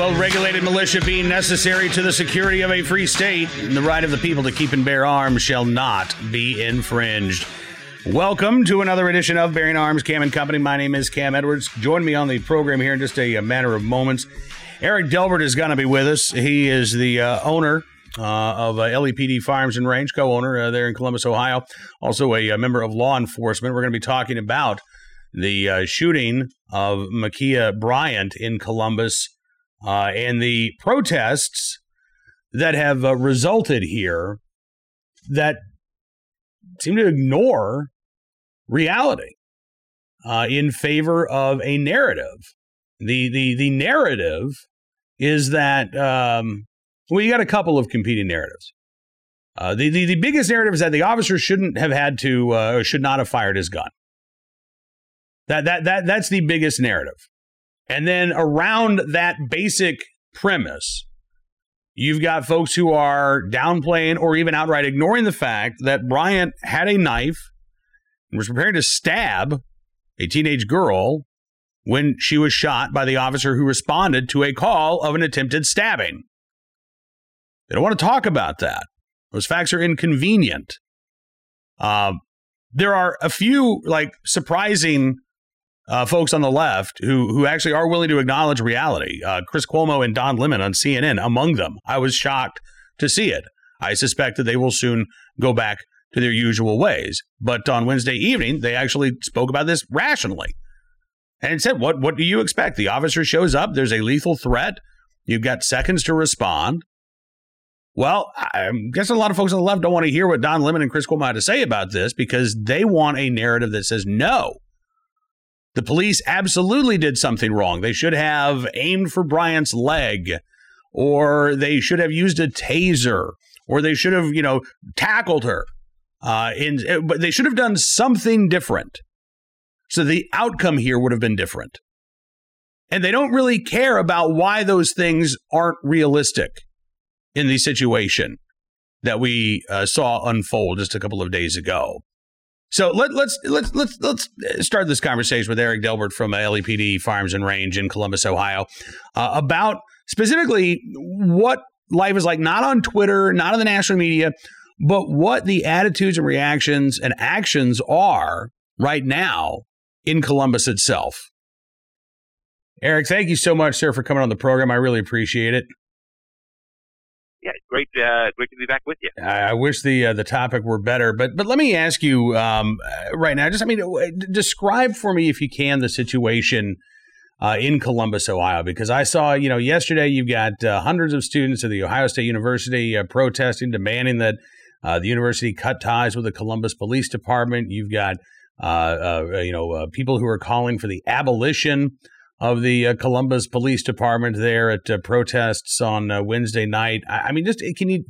well regulated militia being necessary to the security of a free state, the right of the people to keep and bear arms shall not be infringed. Welcome to another edition of Bearing Arms Cam and Company. My name is Cam Edwards. Join me on the program here in just a, a matter of moments. Eric Delbert is going to be with us. He is the uh, owner uh, of uh, LEPD Firearms and Range, co-owner uh, there in Columbus, Ohio. Also a, a, member of law enforcement. We're going to be talking about the uh, shooting of Ma'Khia Bryant in Columbus uh, and the protests that have uh, resulted here that seem to ignore reality uh, in favor of a narrative. The the the narrative is that um, well, you got a couple of competing narratives. Uh, the, the the biggest narrative is that the officer shouldn't have had to uh, should not have fired his gun. That that that that's the biggest narrative. And then around that basic premise, you've got folks who are downplaying or even outright ignoring the fact that Bryant had a knife and was preparing to stab a teenage girl when she was shot by the officer who responded to a call of an attempted stabbing. They don't want to talk about that. Those facts are inconvenient. Uh, there are a few like surprising uh, folks on the left who who actually are willing to acknowledge reality. Uh, Chris Cuomo and Don Lemon on CNN, among them. I was shocked to see it. I suspect that they will soon go back to their usual ways. But on Wednesday evening, they actually spoke about this rationally and said, "What what do you expect? The officer shows up. There's a lethal threat. You've got seconds to respond." Well, I'm guessing a lot of folks on the left don't want to hear what Don Lemon and Chris Cuomo had to say about this because they want a narrative that says no the police absolutely did something wrong. They should have aimed for Bryant's leg, or they should have used a taser, or they should have, you know, tackled her. Uh, in, but they should have done something different. So the outcome here would have been different. And they don't really care about why those things aren't realistic in the situation that we uh, saw unfold just a couple of days ago. So let, let's let's let's let's start this conversation with Eric Delbert from LEPD Firearms and Range in Columbus, Ohio, uh, about specifically what life is like, not on Twitter, not in the national media, but what the attitudes and reactions and actions are right now in Columbus itself. Eric, thank you so much, sir, for coming on the program. I really appreciate it yeah, great, uh, great to be back with you. I wish the uh, the topic were better, but but let me ask you um, uh, right now. Just I mean, describe for me if you can the situation uh, in Columbus, Ohio, because I saw you know yesterday you've got uh, hundreds of students at the Ohio State University uh, protesting, demanding that the university cut ties with the Columbus Police Department. You've got you know people who are calling for the abolition of the uh, Columbus Police Department there at uh, protests on uh, Wednesday night. I, I, mean, just can you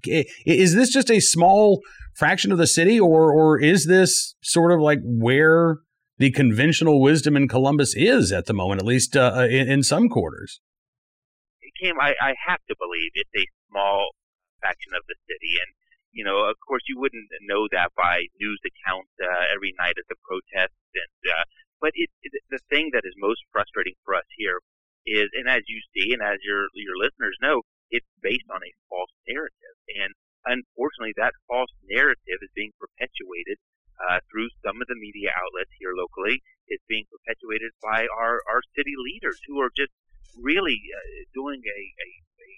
is this just a small fraction of the city, or or is this sort of like where the conventional wisdom in Columbus is at the moment, at least uh, uh, in, in, some quarters? Cam, I, I have to believe it's a small fraction of the city, and you know, of course, you wouldn't know that by news accounts uh, every night at the protests and but it, it, the thing that is most frustrating for us here is, and as you see, and as your your listeners know, it's based on a false narrative, and unfortunately, that false narrative is being perpetuated uh, through some of the media outlets here locally. It's being perpetuated by our our city leaders who are just really uh, doing a, a, a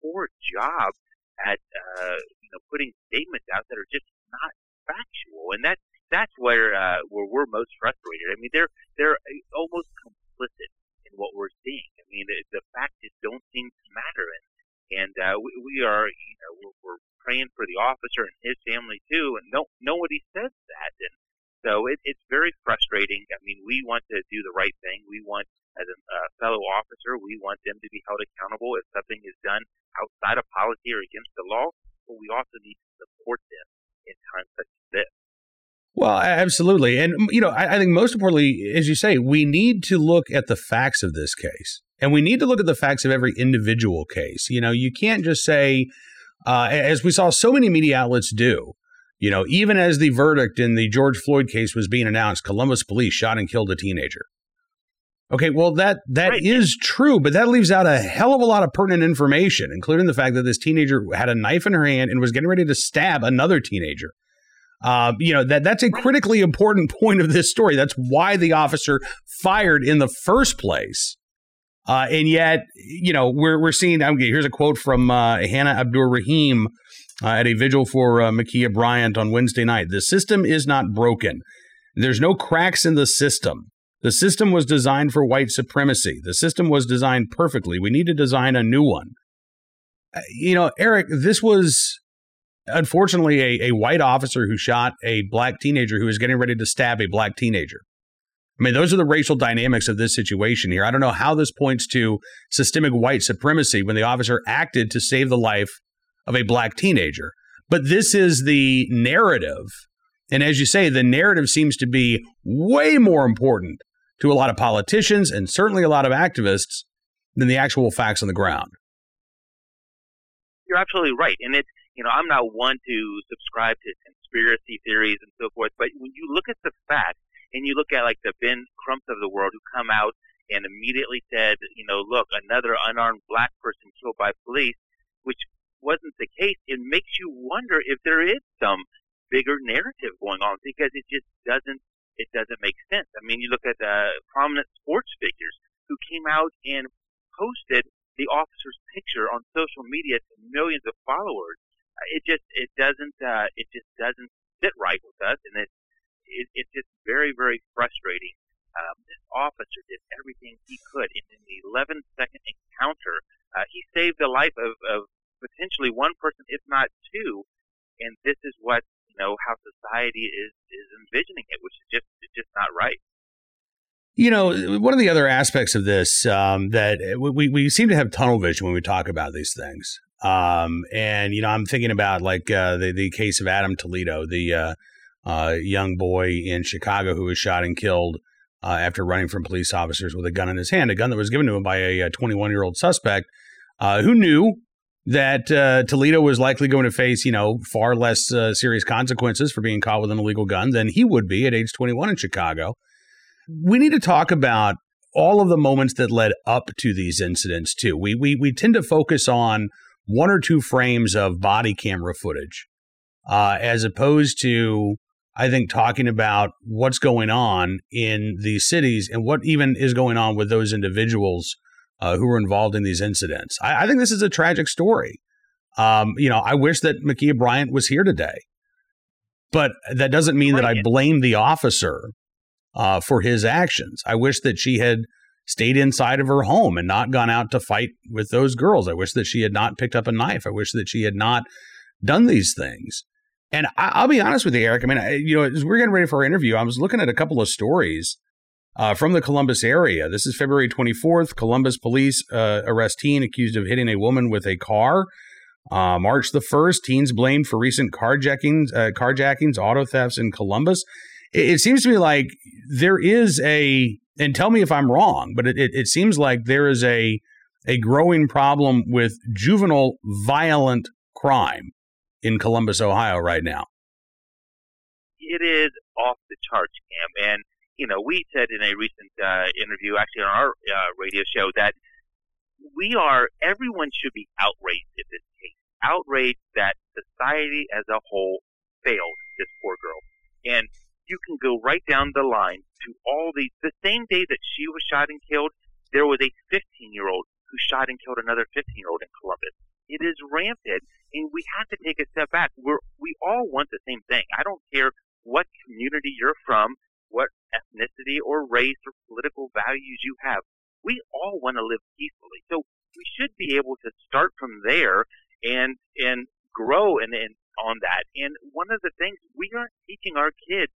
poor job at uh, you know putting statements out that are just not factual, and that that's where uh, where we're most frustrated. I mean, they're they're uh, almost complicit in what we're seeing. I mean, the, the facts just don't seem to matter, and and uh, we, we are you know we're, we're praying for the officer and his family too, and no nobody says that, and so it, it's very frustrating. I mean, we want to do the right thing. We want, as a uh, fellow officer, we want them to be held accountable if something is done outside of policy or against the law. But we also need to support them in times such. Well, absolutely. And, you know, I, I, think most importantly, as you say, we need to look at the facts of this case. And we need to look at the facts of every individual case. You know, you can't just say, uh, as we saw so many media outlets do, you know, even as the verdict in the George Floyd case was being announced, Columbus police shot and killed a teenager. Okay, well that that Right. is true, but that leaves out a hell of a lot of pertinent information, including the fact that this teenager had a knife in her hand and was getting ready to stab another teenager. Uh, you know that that's a critically important point of this story. That's why the officer fired in the first place. Uh, and yet, you know, we're we're seeing. I'm, here's a quote from uh, Hannah Abdur Rahim uh, at a vigil for uh, Ma'Khia Bryant on Wednesday night. The system is not broken. There's no cracks in the system. The system was designed for white supremacy. The system was designed perfectly. We need to design a new one. Uh, You know, Eric, this was unfortunately a, a white officer who shot a black teenager who was getting ready to stab a black teenager. I mean, those are the racial dynamics of this situation here. I don't know how this points to systemic white supremacy when the officer acted to save the life of a black teenager. But this is the narrative. And as you say, the narrative seems to be way more important to a lot of politicians and certainly a lot of activists than the actual facts on the ground. You're absolutely right, and it's you know I'm not one to subscribe to conspiracy theories and so forth, but when you look at the facts and you look at like the Ben Crumps of the world who come out and immediately said, you know, look, another unarmed black person killed by police, which wasn't the case, it makes you wonder if there is some bigger narrative going on because it just doesn't it doesn't make sense. I mean, you look at uh, prominent sports figures who came out and posted the officer's picture on social media to millions of followers. It just it doesn't uh, it just doesn't sit right with us, and it, it it's just very very frustrating. Um, this officer did everything he could in an 11 second encounter. Uh, he saved the life of, of potentially one person, if not two, and this is what you know how society is is envisioning it, which is just it's just not right. You know, one of the other aspects of this um, that we, we seem to have tunnel vision when we talk about these things. Um, and, you know, I'm thinking about like uh, the, the case of Adam Toledo, the uh, uh, young boy in Chicago who was shot and killed uh, after running from police officers with a gun in his hand, a gun that was given to him by a 21 year old suspect uh, who knew that uh, Toledo was likely going to face, you know, far less serious consequences for being caught with an illegal gun than he would be at age 21 in Chicago. We need to talk about all of the moments that led up to these incidents too. We we we tend to focus on one or two frames of body camera footage, uh, as opposed to I think talking about what's going on in these cities and what even is going on with those individuals uh, who were involved in these incidents. I, I think this is a tragic story. Um, you know, I wish that Ma'Khia Bryant was here today, but that doesn't mean that I blame the officer uh, for his actions. I wish that she had stayed inside of her home and not gone out to fight with those girls. I wish that she had not picked up a knife. I wish that she had not done these things. And I, I'll be honest with you, Eric. I mean, I, you know, as we're getting ready for our interview, I was looking at a couple of stories uh, from the Columbus area. This is February 24th. Columbus police uh, arrest teen accused of hitting a woman with a car. Uh, March the 1st, teens blamed for recent carjackings, uh, carjackings, auto thefts in Columbus. It, it seems to me like there is a, and tell me if I'm wrong, but it, it, it seems like there is a a growing problem with juvenile violent crime in Columbus, Ohio, right now. it is off the charts, Cam. And you know, we said in a recent uh, interview, actually on our uh, radio show, that we are everyone should be outraged at this case, outraged that society as a whole failed this poor girl. And you can go right down the line to all these. The same day that she was shot and killed, there was a 15 year old who shot and killed another 15 year old in Columbus. It is rampant, and we have to take a step back. We're we all want the same thing. I don't care what community you're from, what ethnicity or race or political values you have. We all want to live peacefully. So we should be able to start from there and and grow and, and on that. And one of the things we aren't teaching our kids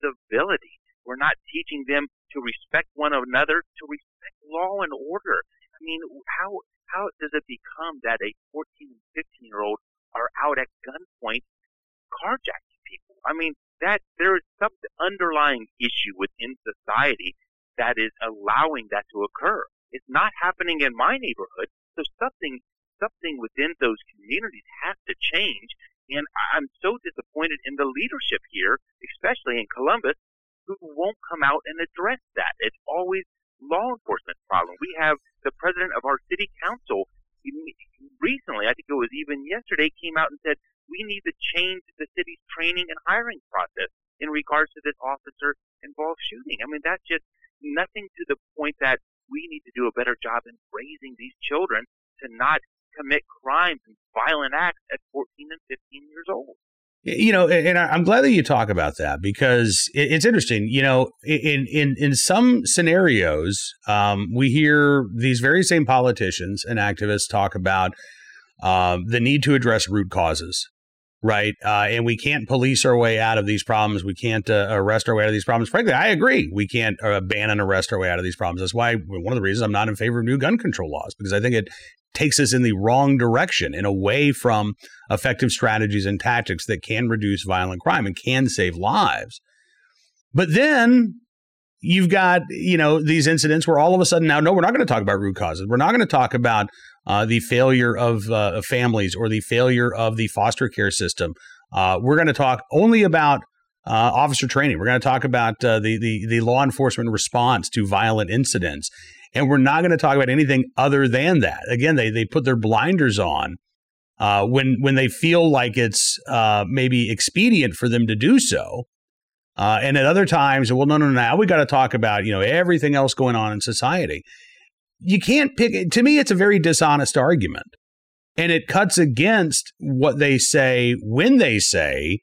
civility. We're not teaching them to respect one another, to respect law and order. I mean, how how does it become that a 14 and 15 year old are out at gunpoint carjacking people? I mean, that there is some underlying issue within society that is allowing that to occur. It's not happening in my neighborhood, so something something within those communities has to change. And I'm so disappointed in the leadership here, especially in Columbus, who won't come out and address that. It's always law enforcement problem. We have the president of our city council recently, I think it was even yesterday, came out and said we need to change the city's training and hiring process in regards to this officer involved shooting. I mean, that's just nothing to the point that we need to do a better job in raising these children to not commit crimes and violent acts at 14 and 15 years old. You know, and I'm glad that you talk about that because it's interesting. You know, in in in some scenarios, um, we hear these very same politicians and activists talk about uh, the need to address root causes right? Uh, and we can't police our way out of these problems. We can't uh, arrest our way out of these problems. Frankly, I agree. We can't uh, ban and arrest our way out of these problems. That's why one of the reasons I'm not in favor of new gun control laws because I think it takes us in the wrong direction and away from effective strategies and tactics that can reduce violent crime and can save lives. But then you've got you know these incidents where all of a sudden now no we're not going to talk about root causes we're not going to talk about uh, the failure of, uh, families or the failure of the foster care system. Uh, we're going to talk only about uh, officer training. We're going to talk about uh, the, the, the law enforcement response to violent incidents, and we're not going to talk about anything other than that. Again, they they put their blinders on uh, when when they feel like it's maybe expedient for them to do so. and at other times, well, no, no, no. Now we got to talk about you know everything else going on in society you can't pick to me it's a very dishonest argument and it cuts against what they say when they say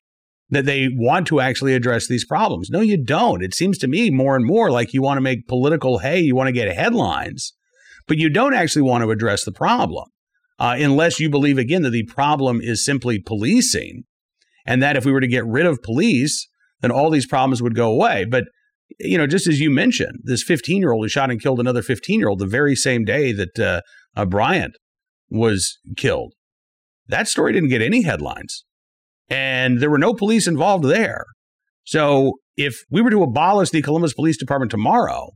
that they want to actually address these problems. No you don't. It seems to me more and more like you want to make political hay you want to get headlines but you don't actually want to address the problem uh, unless you believe again that the problem is simply policing and that if we were to get rid of police then all these problems would go away. But you know, just as you mentioned, this 15 year old who shot and killed another 15 year old the very same day that uh, uh, Bryant was killed. That story didn't get any headlines, and there were no police involved there. So, if we were to abolish the Columbus Police Department tomorrow,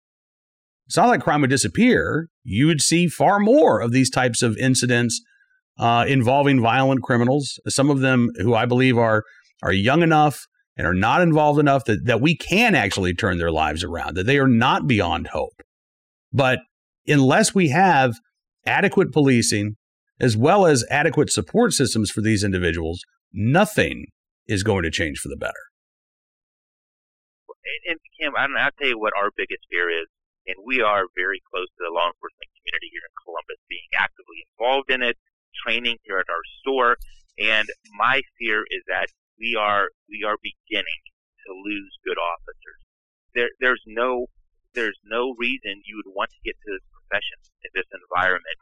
it's not like crime would disappear. You would see far more of these types of incidents uh, involving violent criminals. Some of them, who I believe are are young enough and are not involved enough that, that we can actually turn their lives around, that they are not beyond hope. But unless we have adequate policing as well as adequate support systems for these individuals, nothing is going to change for the better. And, and I I'll tell you what our biggest fear is, and we are very close to the law enforcement community here in Columbus, being actively involved in it, training here at our store. And my fear is that we are we are beginning to lose good officers. There there's no there's no reason you would want to get to this profession in this environment.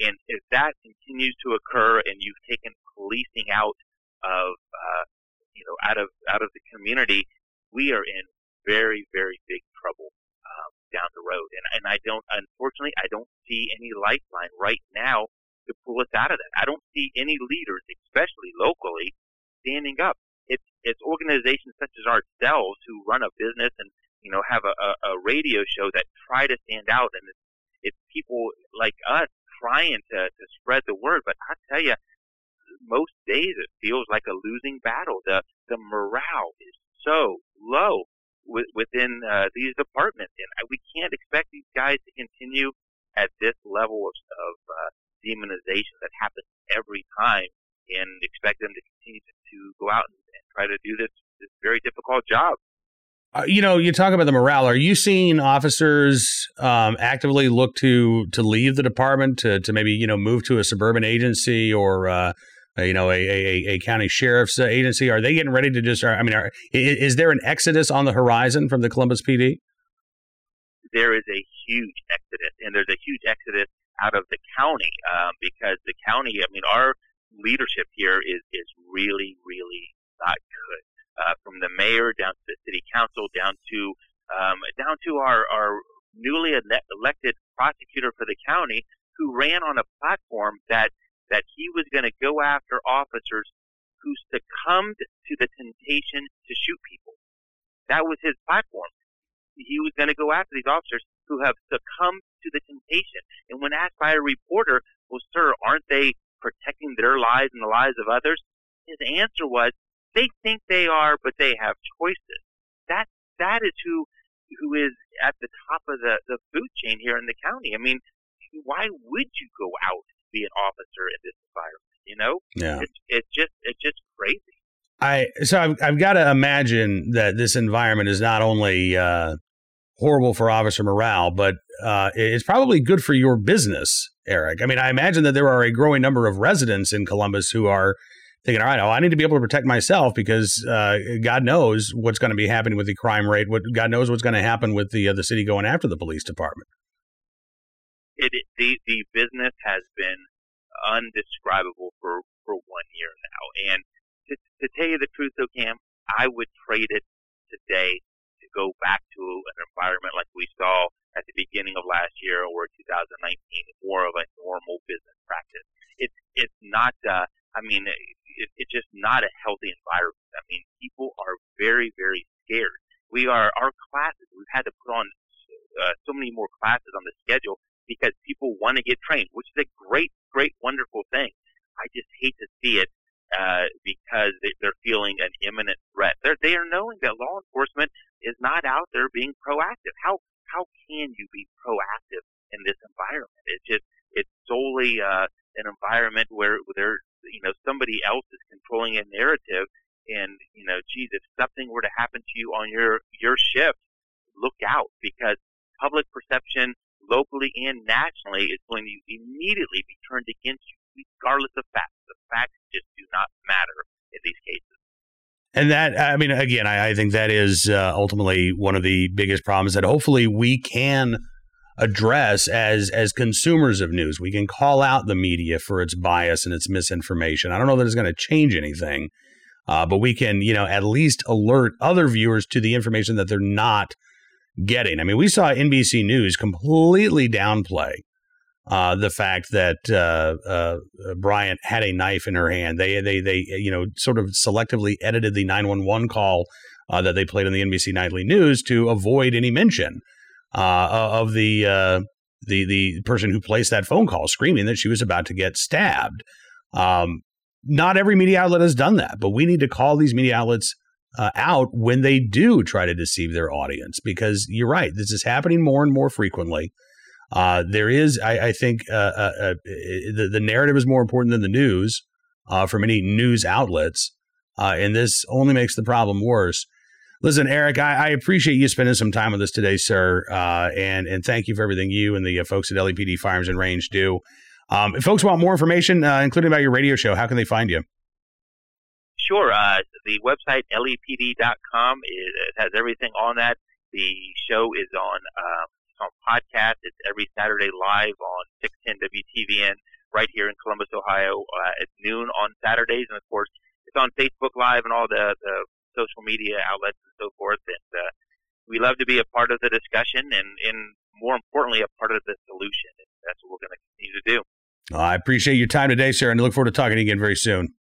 And if that continues to occur and you've taken policing out of uh, you know out of out of the community, we are in very very big trouble um, down the road. And and I don't unfortunately I don't see any lifeline right now to pull us out of that. I don't see any leaders, especially locally, standing up. It's it's organizations such as ourselves who run a business and you know have a, a, a radio show that try to stand out, and it's, it's people like us trying to to spread the word. But I tell you, most days it feels like a losing battle. The the morale is so low within uh, these departments, and we can't expect these guys to continue at this level of, of uh, demonization that happens every time and expect them to continue to, to go out and, and, try to do this, this very difficult job. Uh, you know, you talk about the morale. Are you seeing officers um, actively look to to leave the department to to maybe you know move to a suburban agency or uh, you know a, a, a, county sheriff's agency? Are they getting ready to just? I mean, are, is there an exodus on the horizon from the Columbus PD? There is a huge exodus, and there's a huge exodus out of the county um, because the county. I mean, our leadership here is is really really not good. Uh, from the mayor down to the city council, down to um, down to our our newly elected prosecutor for the county, who ran on a platform that that he was going to go after officers who succumbed to the temptation to shoot people. That was his platform. He was going to go after these officers who have succumbed to the temptation. And when asked by a reporter, well, sir, aren't they protecting their lives and the lives of others? His answer was, they think they are, but they have choices. That, that is who who is at the top of the, the food chain here in the county. I mean, why would you go out be an officer in this environment? You know, yeah, it's it's just it's just crazy. I so I've I've got to imagine that this environment is not only uh, horrible for officer morale, but uh, it's probably good for your business, Eric. I mean, I imagine that there are a growing number of residents in Columbus who are thinking, all right, oh, I need to be able to protect myself because uh, God knows what's going to be happening with the crime rate. What God knows what's going to happen with the uh, the city going after the police department. It, the the business has been undescribable for for one year now, and to, to tell you the truth, though, Cam, I would trade it today to go back to an environment like we saw at the beginning of last year or 2019, more of a normal business practice. It's it's not. Uh, I mean, it, it's just not a healthy environment. I mean, people are very very scared. We are our classes. We've had to put on uh, so many more classes on the schedule because people want to get trained, which is a great, great, wonderful thing. I just hate to see it uh, because they're feeling an imminent threat. They're, they are knowing that law enforcement is not out there being proactive. How how can you be proactive in this environment? It's just it's solely uh, an environment where there you know somebody else is controlling a narrative, and you know, geez, if something were to happen to you on your your shift, look out because public perception locally and nationally is going to immediately be turned against you, regardless of facts. The facts just do not matter in these cases. And that, I mean, again, I, I think that is uh, ultimately one of the biggest problems that hopefully we can address as as consumers of news. We can call out the media for its bias and its misinformation. I don't know that it's going to change anything, uh, but we can, you know, at least alert other viewers to the information that they're not getting. I mean, we saw NBC News completely downplay uh, the fact that uh, uh, Bryant had a knife in her hand. They they they you know sort of selectively edited the nine one one call uh, that they played on the NBC Nightly News to avoid any mention uh, of the uh, the the person who placed that phone call, screaming that she was about to get stabbed. Um, not every media outlet has done that, but we need to call these media outlets uh, out when they do try to deceive their audience because you're right this is happening more and more frequently uh, there is, I, I think, uh, uh, uh the, the narrative is more important than the news uh, for many news outlets, and this only makes the problem worse. Listen, Eric, I, I, appreciate you spending some time with us today, sir, and and thank you for everything you and the folks at LEPD Firearms and Range do. Um, if folks want more information, including about your radio show, how can they find you? Sure. the website lepd.com it, it has everything on that. The show is on um, on podcast. It's every Saturday live on 610 WTVN right here in Columbus, Ohio uh, at noon on Saturdays. And of course, it's on Facebook Live and all the, the social media outlets and so forth. And uh, we love to be a part of the discussion and, and more importantly, a part of the solution. And that's what we're going to continue to do. I appreciate your time today, sir, and look forward to talking to you again very soon.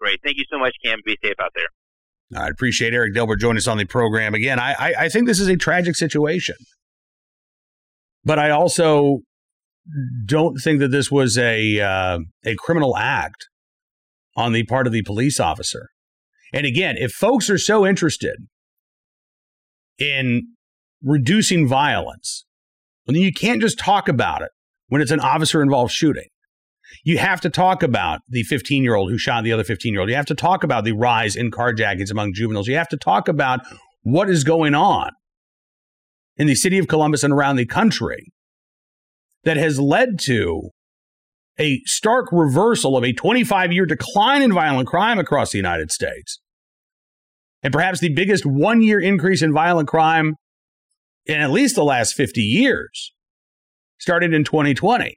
Great. Thank you so much, Cam. Be safe out there. I appreciate Eric Delbert joining us on the program again. I, I, I think this is a tragic situation, but I also don't think that this was a uh, a criminal act on the part of the police officer. And again, if folks are so interested in reducing violence, then you can't just talk about it when it's an officer involved shooting. You have to talk about the 15 year old who shot the other 15 year old. You have to talk about the rise in carjackings among juveniles. You have to talk about what is going on in the city of Columbus and around the country that has led to a stark reversal of a 25 year decline in violent crime across the United States. And perhaps the biggest one year increase in violent crime in at least the last 50 years started in 2020.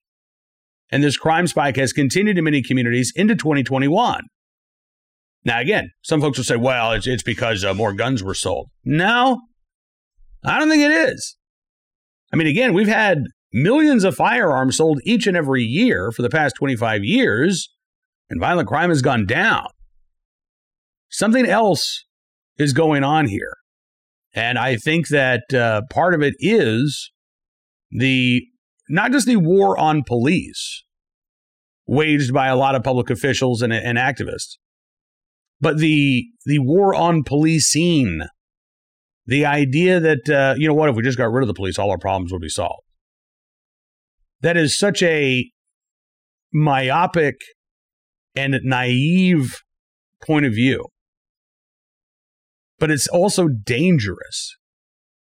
And this crime spike has continued in many communities into 2021. Now, again, some folks will say, well, it's, it's because uh, more guns were sold. No, I don't think it is. I mean, again, we've had millions of firearms sold each and every year for the past 25 years, and violent crime has gone down. Something else is going on here. And I think that uh, part of it is the not just the war on police waged by a lot of public officials and, and activists, but the the war on policing the idea that, uh, you know what, if we just got rid of the police, all our problems would be solved. That is such a myopic and naive point of view. But it's also dangerous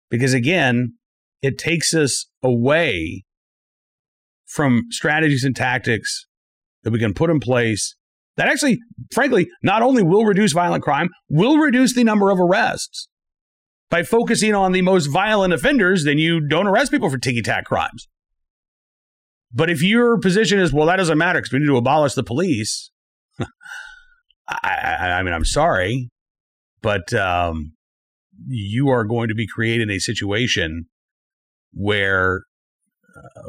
because, again, it takes us away from strategies and tactics that we can put in place that actually, frankly, not only will reduce violent crime, will reduce the number of arrests. By focusing on the most violent offenders, then you don't arrest people for ticky tack crimes. But if your position is, well, that doesn't matter because we need to abolish the police, I, I, I, mean, I'm sorry, but um, you are going to be creating a situation where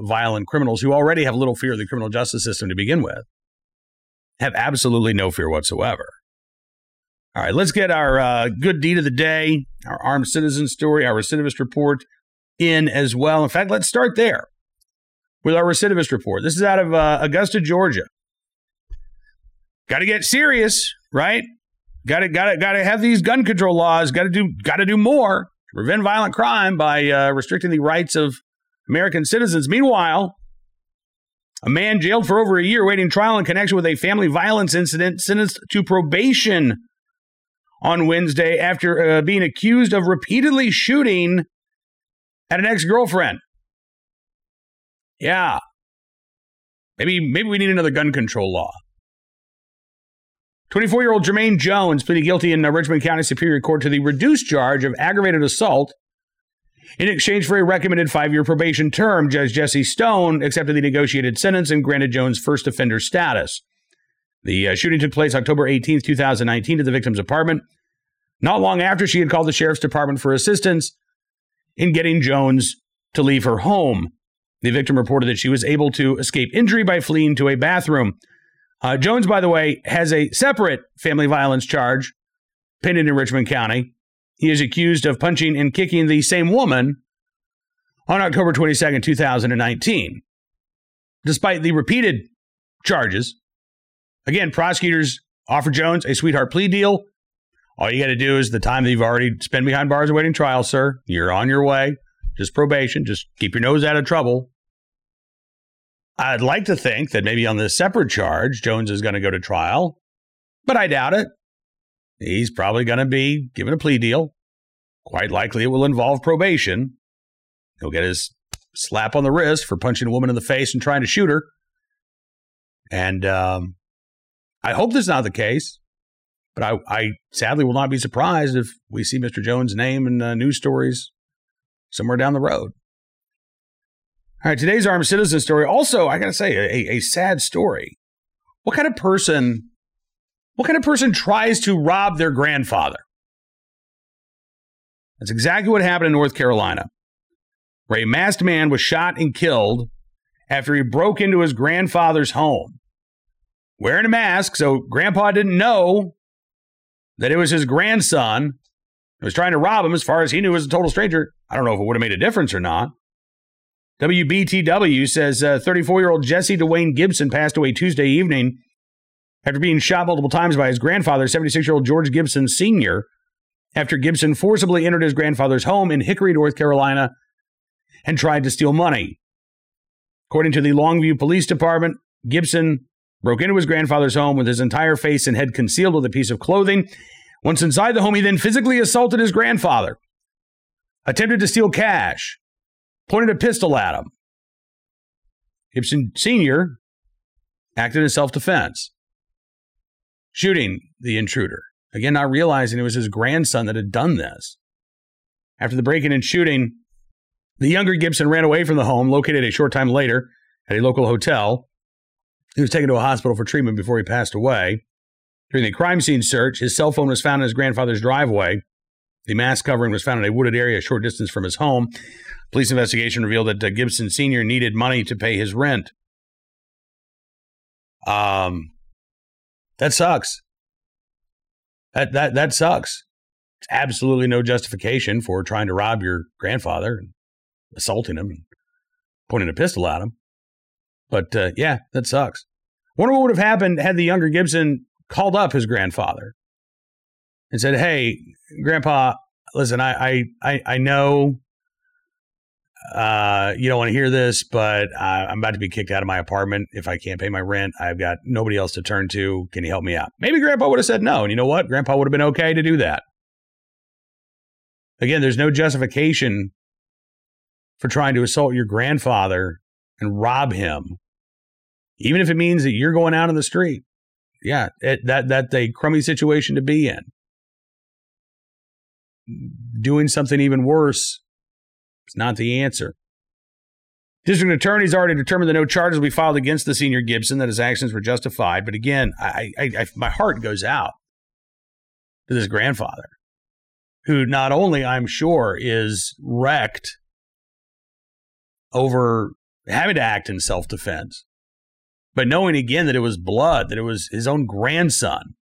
violent criminals who already have little fear of the criminal justice system to begin with have absolutely no fear whatsoever. All right, let's get our uh, good deed of the day, our armed citizen story, our recidivist report in as well. In fact, let's start there with our recidivist report. This is out of uh, Augusta, Georgia. Got to get serious, right? Got to got to got to have these gun control laws. Got to do got to do more to prevent violent crime by uh, restricting the rights of American citizens. Meanwhile, a man jailed for over a year waiting trial in connection with a family violence incident sentenced to probation on Wednesday after uh, being accused of repeatedly shooting at an ex girlfriend. Yeah. Maybe, maybe we need another gun control law. 24 year old Jermaine Jones pleaded guilty in Richmond County Superior Court to the reduced charge of aggravated assault in exchange for a recommended five year probation term, Judge Jesse Stone accepted the negotiated sentence and granted Jones first offender status. The uh, shooting took place October 18, 2019, at the victim's apartment. Not long after, she had called the sheriff's department for assistance in getting Jones to leave her home. The victim reported that she was able to escape injury by fleeing to a bathroom. Uh, Jones, by the way, has a separate family violence charge pending in Richmond County. He is accused of punching and kicking the same woman on October 22nd, 2019. Despite the repeated charges, again, prosecutors offer Jones a sweetheart plea deal. All you got to do is the time that you've already spent behind bars awaiting trial, sir. You're on your way. Just probation. Just keep your nose out of trouble. I'd like to think that maybe on this separate charge, Jones is going to go to trial, but I doubt it. He's probably going to be given a plea deal. Quite likely it will involve probation. He'll get his slap on the wrist for punching a woman in the face and trying to shoot her. And um, I hope this is not the case, but I, I, sadly will not be surprised if we see Mr. Jones' name in uh, news stories somewhere down the road. All right, today's armed citizen story. Also, I got to say, a, a sad story. What kind of person what kind of person tries to rob their grandfather? That's exactly what happened in North Carolina, where a masked man was shot and killed after he broke into his grandfather's home. Wearing a mask, so grandpa didn't know that it was his grandson who was trying to rob him as far as he knew was a total stranger. I don't know if it would have made a difference or not. WBTW says 34 uh, year old Jesse Dwayne Gibson passed away Tuesday evening after being shot multiple times by his grandfather, 76 year old George Gibson Sr., after Gibson forcibly entered his grandfather's home in Hickory, North Carolina, and tried to steal money. According to the Longview Police Department, Gibson broke into his grandfather's home with his entire face and head concealed with a piece of clothing. Once inside the home, he then physically assaulted his grandfather, attempted to steal cash, pointed a pistol at him. Gibson Sr. acted in self defense shooting the intruder. Again, not realizing it was his grandson that had done this. After the break in and shooting, the younger Gibson ran away from the home, located a short time later at a local hotel. He was taken to a hospital for treatment before he passed away. During the crime scene search, his cell phone was found in his grandfather's driveway. The mask covering was found in a wooded area a short distance from his home. Police investigation revealed that uh, Gibson Sr. needed money to pay his rent. Um, that sucks. That that that sucks. It's absolutely no justification for trying to rob your grandfather and assaulting him and pointing a pistol at him. But uh, yeah, that sucks. Wonder what would have happened had the younger Gibson called up his grandfather and said, "Hey, Grandpa, listen, I, I, I know uh, you don't want to hear this, but uh, I'm about to be kicked out of my apartment if I can't pay my rent. I've got nobody else to turn to. Can you help me out? Maybe Grandpa would have said no. And you know what? Grandpa would have been okay to do that. Again, there's no justification for trying to assault your grandfather and rob him, even if it means that you're going out in the street. Yeah, it, that that's a crummy situation to be in. Doing something even worse is not the answer. District attorney's already determined that no charges will be filed against the senior Gibson, that his actions were justified. But again, I, I, I, my heart goes out to this grandfather, who not only I'm sure is wrecked over having to act in self defense, but knowing again that it was blood, that it was his own grandson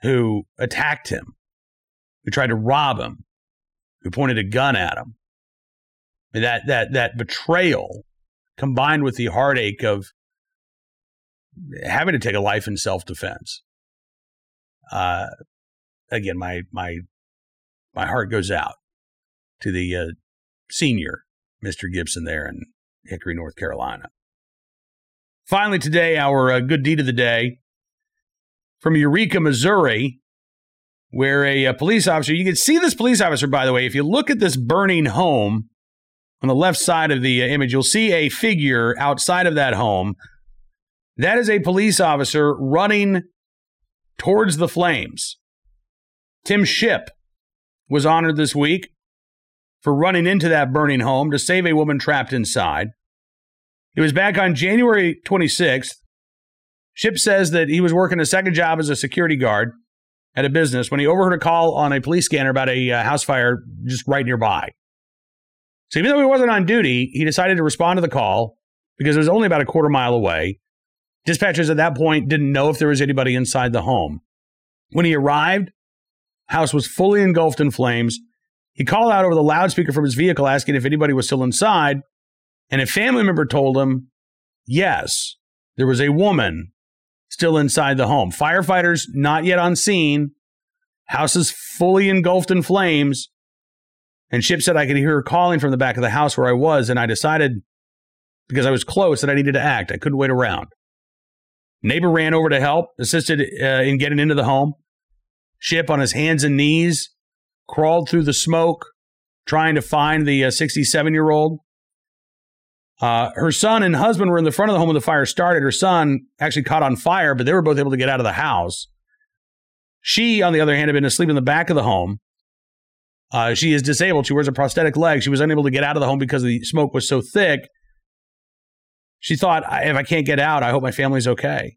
who attacked him, who tried to rob him, who pointed a gun at him. that that that betrayal combined with the heartache of having to take a life in self defense. Uh, again, my my my heart goes out to the uh, senior Mr. Gibson there in Hickory, North Carolina. Finally, today, our uh, good deed of the day from Eureka, Missouri where a, a, police officer, you can see this police officer, by the way, if you look at this burning home on the left side of the uh, image, you'll see a figure outside of that home. That is a police officer running towards the flames. Tim Ship was honored this week for running into that burning home to save a woman trapped inside. It was back on January 26th. Ship says that he was working a second job as a security guard at a business when he overheard a call on a police scanner about a uh, house fire just right nearby. So even though he wasn't on duty, he decided to respond to the call because it was only about a quarter mile away. Dispatchers at that point didn't know if there was anybody inside the home. When he arrived, house was fully engulfed in flames. He called out over the loudspeaker from his vehicle asking if anybody was still inside, and a family member told him, yes, there was a woman still inside the home. Firefighters not yet on scene. House is fully engulfed in flames. And Ship said I could hear her calling from the back of the house where I was, and I decided because I was close that I needed to act. I couldn't wait around. Neighbor ran over to help, assisted uh, in getting into the home. Ship on his hands and knees crawled through the smoke, trying to find the 67 uh, year old. Uh, her son and husband were in the front of the home when the fire started. Her son actually caught on fire, but they were both able to get out of the house. She, on the other hand, had been asleep in the back of the home. Uh, she is disabled. She wears a prosthetic leg. She was unable to get out of the home because the smoke was so thick. She thought, if I can't get out, I hope my family's okay.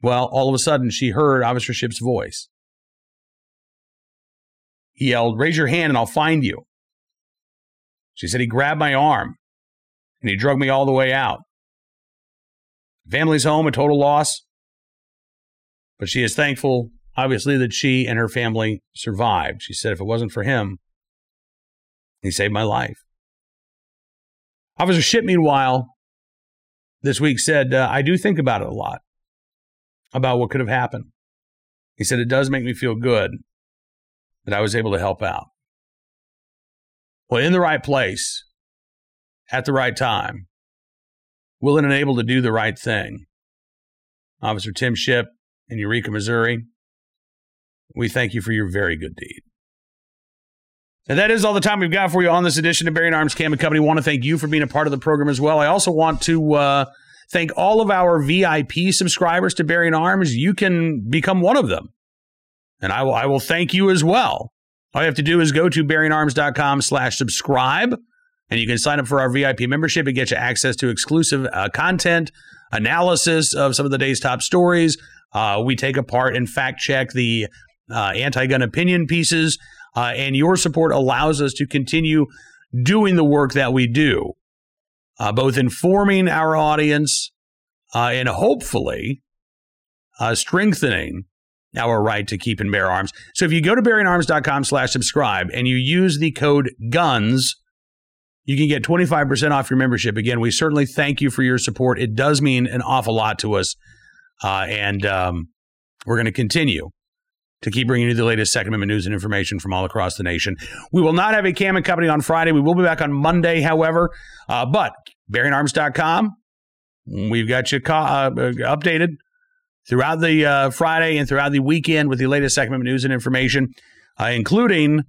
Well, all of a sudden, she heard Officer Ship's voice. He yelled, Raise your hand and I'll find you. She said he grabbed my arm and he drug me all the way out. Family's home, a total loss. But she is thankful, obviously, that she and her family survived. She said if it wasn't for him, he saved my life. Officer Ship, meanwhile, this week said, uh, I do think about it a lot, about what could have happened. He said, it does make me feel good that I was able to help out. Well, in the right place, at the right time, willing and able to do the right thing. Officer Tim Ship in Eureka, Missouri, we thank you for your very good deed. And that is all the time we've got for you on this edition of Bearing Arms Cam and Company. I want to thank you for being a part of the program as well. I also want to uh, thank all of our VIP subscribers to Bearing Arms. You can become one of them. And I will, I will thank you as well. All you have to do is go to bearingarms.com slash subscribe, and you can sign up for our VIP membership. It gets you access to exclusive uh, content, analysis of some of the day's top stories. Uh, we take apart and fact check the uh, anti gun opinion pieces, uh, and your support allows us to continue doing the work that we do, uh, both informing our audience uh, and hopefully strengthening our right to keep and bear arms. So if you go to bearingarms.com slash subscribe and you use the code GUNS, you can get 25% off your membership. Again, we certainly thank you for your support. It does mean an awful lot to us. Uh, and um, we're going to continue to keep bringing you the latest Second Amendment news and information from all across the nation. We will not have a Cam and Company on Friday. We will be back on Monday, however. Uh, but BearingArms.com, we've got you uh, updated throughout the uh, Friday and throughout the weekend with the latest Second news and information, uh, including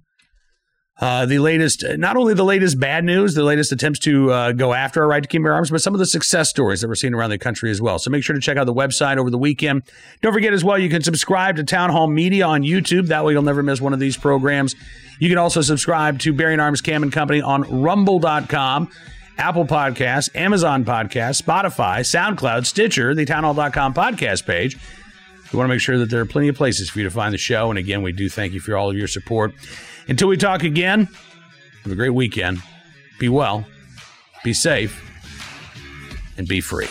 uh, the latest, not only the latest bad news, the latest attempts to uh, go after our right to keep our arms, but some of the success stories that we're seeing around the country as well. So make sure to check out the website over the weekend. Don't forget as well, you can subscribe to Town Hall Media on YouTube. That way you'll never miss one of these programs. You can also subscribe to Bearing Arms Cam and Company on rumble.com. Apple Podcasts, Amazon Podcasts, Spotify, SoundCloud, Stitcher, the townhall.com podcast page. We want to make sure that there are plenty of places for you to find the show. And again, we do thank you for all of your support. Until we talk again, have a great weekend. Be well, be safe, and be free.